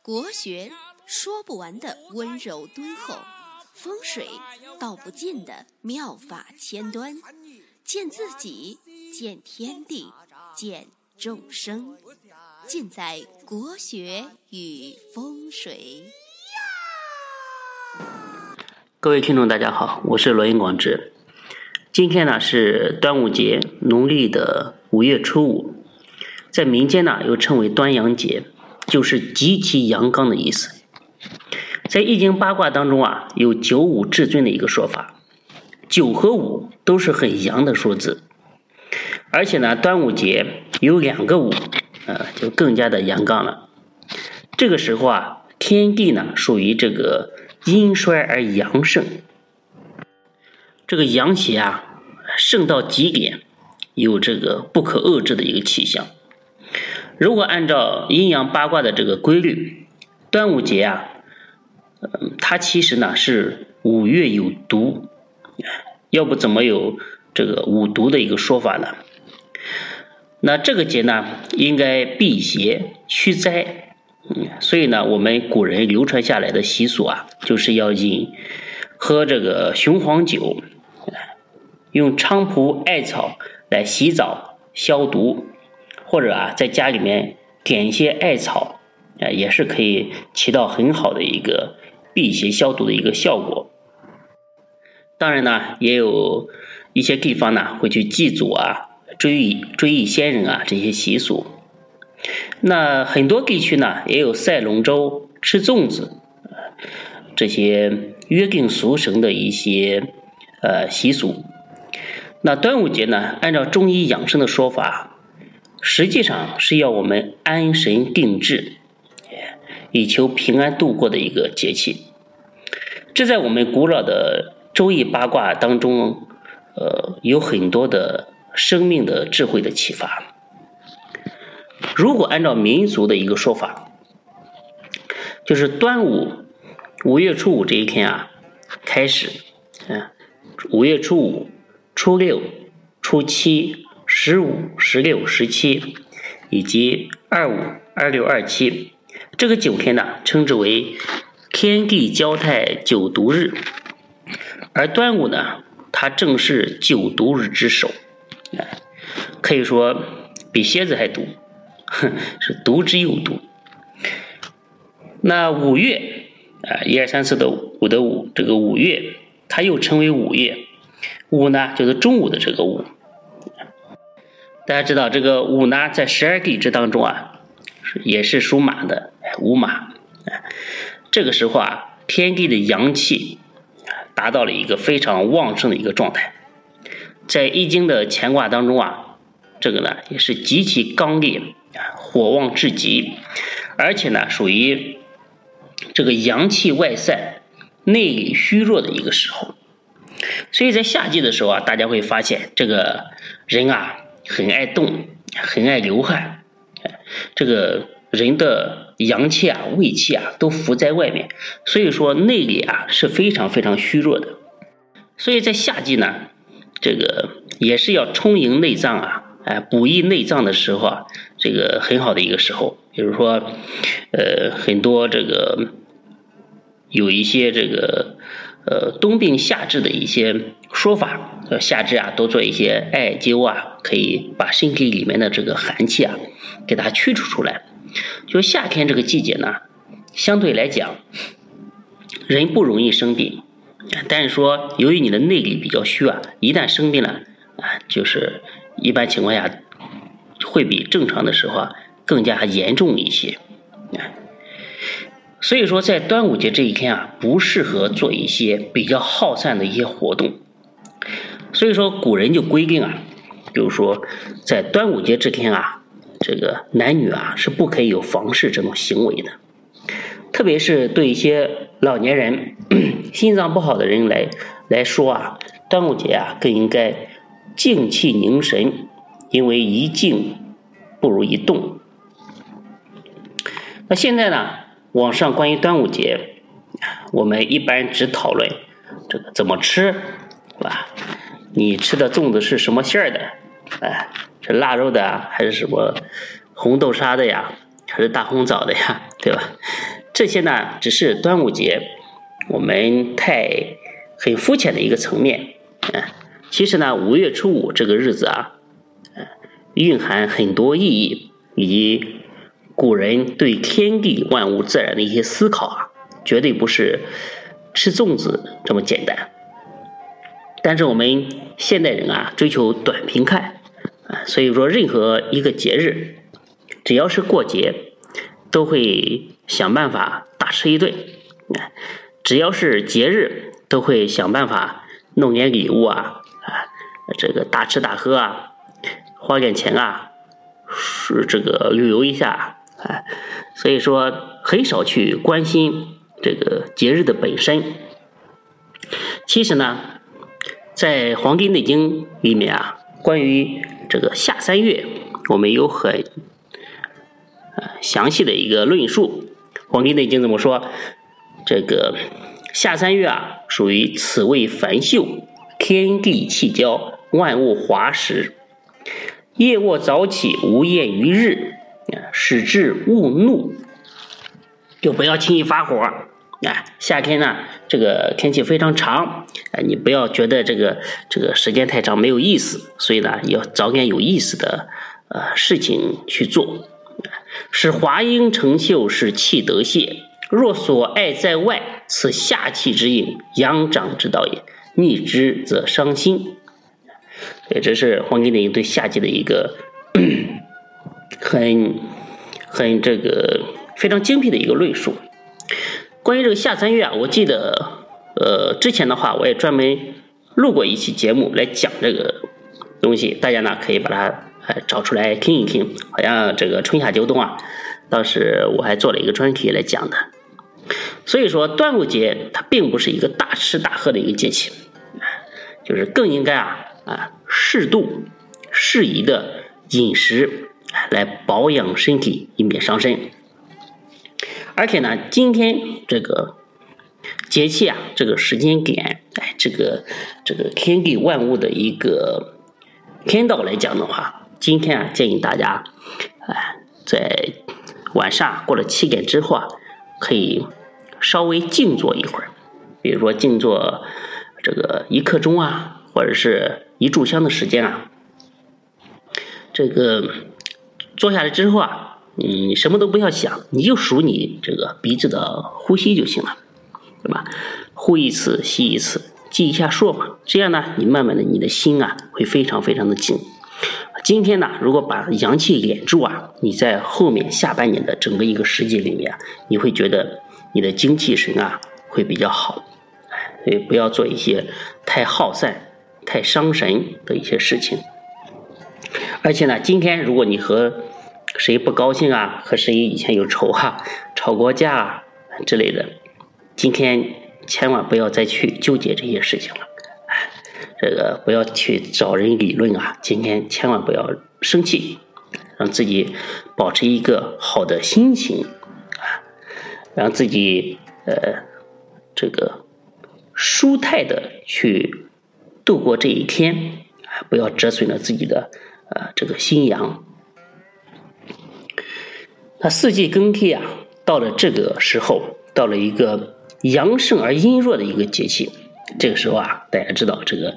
国学说不完的温柔敦厚，风水道不尽的妙法千端，见自己，见天地，见众生，尽在国学与风水。各位听众，大家好，我是罗云广志。今天呢是端午节，农历的五月初五，在民间呢又称为端阳节，就是极其阳刚的意思。在易经八卦当中啊，有九五至尊的一个说法，九和五都是很阳的数字，而且呢，端午节有两个五，呃，就更加的阳刚了。这个时候啊，天地呢属于这个。阴衰而阳盛，这个阳邪啊盛到极点，有这个不可遏制的一个气象。如果按照阴阳八卦的这个规律，端午节啊，嗯，它其实呢是五月有毒，要不怎么有这个五毒的一个说法呢？那这个节呢，应该辟邪驱灾。嗯，所以呢，我们古人流传下来的习俗啊，就是要饮喝这个雄黄酒，用菖蒲、艾草来洗澡消毒，或者啊，在家里面点一些艾草，啊，也是可以起到很好的一个辟邪消毒的一个效果。当然呢，也有一些地方呢会去祭祖啊、追忆追忆先人啊这些习俗。那很多地区呢，也有赛龙舟、吃粽子，这些约定俗成的一些呃习俗。那端午节呢，按照中医养生的说法，实际上是要我们安神定志，以求平安度过的一个节气。这在我们古老的周易八卦当中，呃，有很多的生命的智慧的启发。如果按照民俗的一个说法，就是端午五月初五这一天啊，开始，嗯，五月初五、初六、初七、十五、十六、十七，以及二五、二六、二七，这个九天呢，称之为天地交泰九毒日，而端午呢，它正是九毒日之首，可以说比蝎子还毒。哼是毒之又毒。那五月啊，一二三四的五的五，这个五月，它又称为五月。五呢，就是中午的这个午。大家知道，这个午呢，在十二地支当中啊，也是属马的，午马。这个时候啊，天地的阳气达到了一个非常旺盛的一个状态。在易经的乾卦当中啊，这个呢，也是极其刚烈。火旺至极，而且呢，属于这个阳气外散、内里虚弱的一个时候。所以在夏季的时候啊，大家会发现这个人啊，很爱动，很爱流汗，这个人的阳气啊、胃气啊都浮在外面，所以说内里啊是非常非常虚弱的。所以在夏季呢，这个也是要充盈内脏啊。哎，补益内脏的时候啊，这个很好的一个时候。比如说，呃，很多这个有一些这个呃冬病夏治的一些说法，夏至啊多做一些艾灸啊，可以把身体里面的这个寒气啊给它驱除出来。就夏天这个季节呢，相对来讲，人不容易生病，但是说由于你的内力比较虚啊，一旦生病了啊，就是。一般情况下，会比正常的时候啊更加严重一些，啊所以说在端午节这一天啊，不适合做一些比较耗散的一些活动。所以说古人就规定啊，比如说在端午节这天啊，这个男女啊是不可以有房事这种行为的，特别是对一些老年人、心脏不好的人来来说啊，端午节啊更应该。静气凝神，因为一静不如一动。那现在呢？网上关于端午节，我们一般只讨论这个怎么吃，是吧？你吃的粽子是什么馅儿的？哎，是腊肉的还是什么红豆沙的呀？还是大红枣的呀，对吧？这些呢，只是端午节我们太很肤浅的一个层面。嗯，其实呢，五月初五这个日子啊，蕴含很多意义，以及古人对天地万物自然的一些思考啊，绝对不是吃粽子这么简单。但是我们现代人啊，追求短平快啊，所以说任何一个节日，只要是过节，都会想办法大吃一顿啊；只要是节日，都会想办法弄点礼物啊啊，这个大吃大喝啊，花点钱啊，是这个旅游一下啊。所以说，很少去关心这个节日的本身。其实呢。在《黄帝内经》里面啊，关于这个夏三月，我们有很呃详细的一个论述。《黄帝内经》怎么说？这个夏三月啊，属于此谓繁秀，天地气交，万物华实。夜卧早起，无厌于日，使至勿怒，就不要轻易发火。啊，夏天呢，这个天气非常长，啊，你不要觉得这个这个时间太长没有意思，所以呢，要找点有意思的呃事情去做。使华阴成秀，使气得泄。若所爱在外，此夏气之应，阳长之道也。逆之则伤心。对，这是黄帝内经对夏季的一个 很很这个非常精辟的一个论述。关于这个夏三月啊，我记得，呃，之前的话我也专门录过一期节目来讲这个东西，大家呢可以把它呃找出来听一听。好像这个春夏秋冬啊，当时我还做了一个专题来讲的。所以说，端午节它并不是一个大吃大喝的一个节气，就是更应该啊啊适度、适宜的饮食来保养身体，以免伤身。而且呢，今天这个节气啊，这个时间点，哎，这个这个天地万物的一个天道来讲的话，今天啊，建议大家，哎，在晚上过了七点之后啊，可以稍微静坐一会儿，比如说静坐这个一刻钟啊，或者是一炷香的时间啊，这个坐下来之后啊。你什么都不要想，你就数你这个鼻子的呼吸就行了，对吧？呼一次，吸一次，记一下数嘛。这样呢，你慢慢的，你的心啊会非常非常的静。今天呢，如果把阳气敛住啊，你在后面下半年的整个一个时节里面，你会觉得你的精气神啊会比较好。所以不要做一些太耗散、太伤神的一些事情。而且呢，今天如果你和谁不高兴啊？和谁以前有仇啊？吵过架啊之类的？今天千万不要再去纠结这些事情了。这个不要去找人理论啊！今天千万不要生气，让自己保持一个好的心情啊，让自己呃这个舒泰的去度过这一天啊，不要折损了自己的呃这个新阳。那四季更替啊，到了这个时候，到了一个阳盛而阴弱的一个节气，这个时候啊，大家知道这个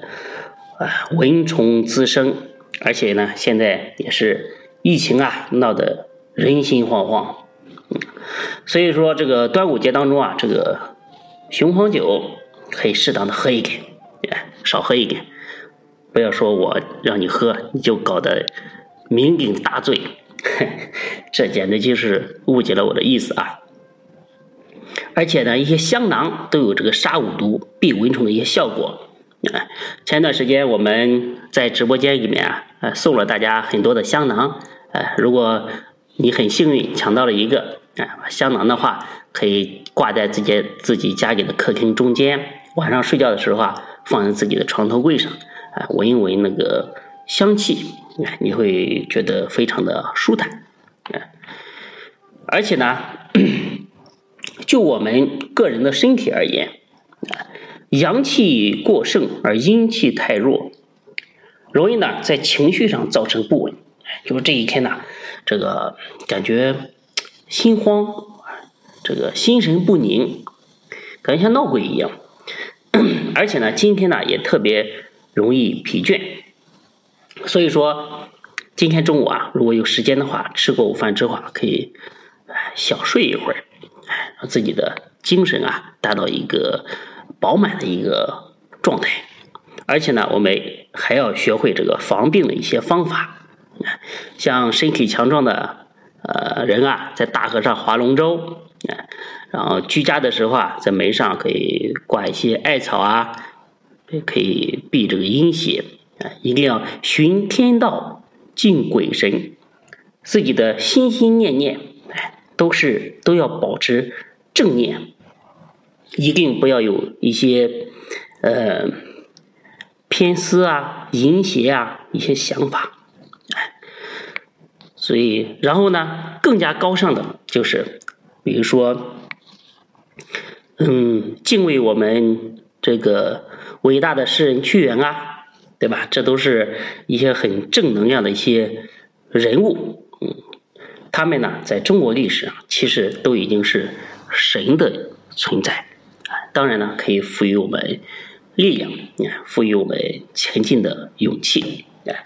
啊蚊虫滋生，而且呢，现在也是疫情啊闹得人心惶惶，所以说这个端午节当中啊，这个雄黄酒可以适当的喝一点，少喝一点，不要说我让你喝，你就搞得酩酊大醉。这简直就是误解了我的意思啊！而且呢，一些香囊都有这个杀五毒、避蚊虫的一些效果。啊，前段时间我们在直播间里面啊，呃，送了大家很多的香囊。呃，如果你很幸运抢到了一个啊香囊的话，可以挂在自己自己家里的客厅中间，晚上睡觉的时候啊，放在自己的床头柜上，啊，闻一闻那个香气。你会觉得非常的舒坦，啊而且呢，就我们个人的身体而言，阳气过盛而阴气太弱，容易呢在情绪上造成不稳。就是这一天呢，这个感觉心慌，这个心神不宁，感觉像闹鬼一样。而且呢，今天呢也特别容易疲倦。所以说，今天中午啊，如果有时间的话，吃过午饭之后啊，可以小睡一会儿，让自己的精神啊达到一个饱满的一个状态。而且呢，我们还要学会这个防病的一些方法，像身体强壮的呃人啊，在大河上划龙舟，然后居家的时候啊，在门上可以挂一些艾草啊，也可以避这个阴邪啊，一定要寻天道，敬鬼神，自己的心心念念哎，都是都要保持正念，一定不要有一些呃。偏私啊、淫邪啊一些想法，哎，所以然后呢，更加高尚的就是，比如说，嗯，敬畏我们这个伟大的诗人屈原啊，对吧？这都是一些很正能量的一些人物，嗯，他们呢，在中国历史上其实都已经是神的存在，啊，当然呢，可以赋予我们。力量，啊赋予我们前进的勇气。啊，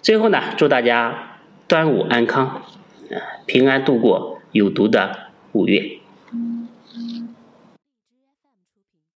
最后呢，祝大家端午安康，啊，平安度过有毒的五月。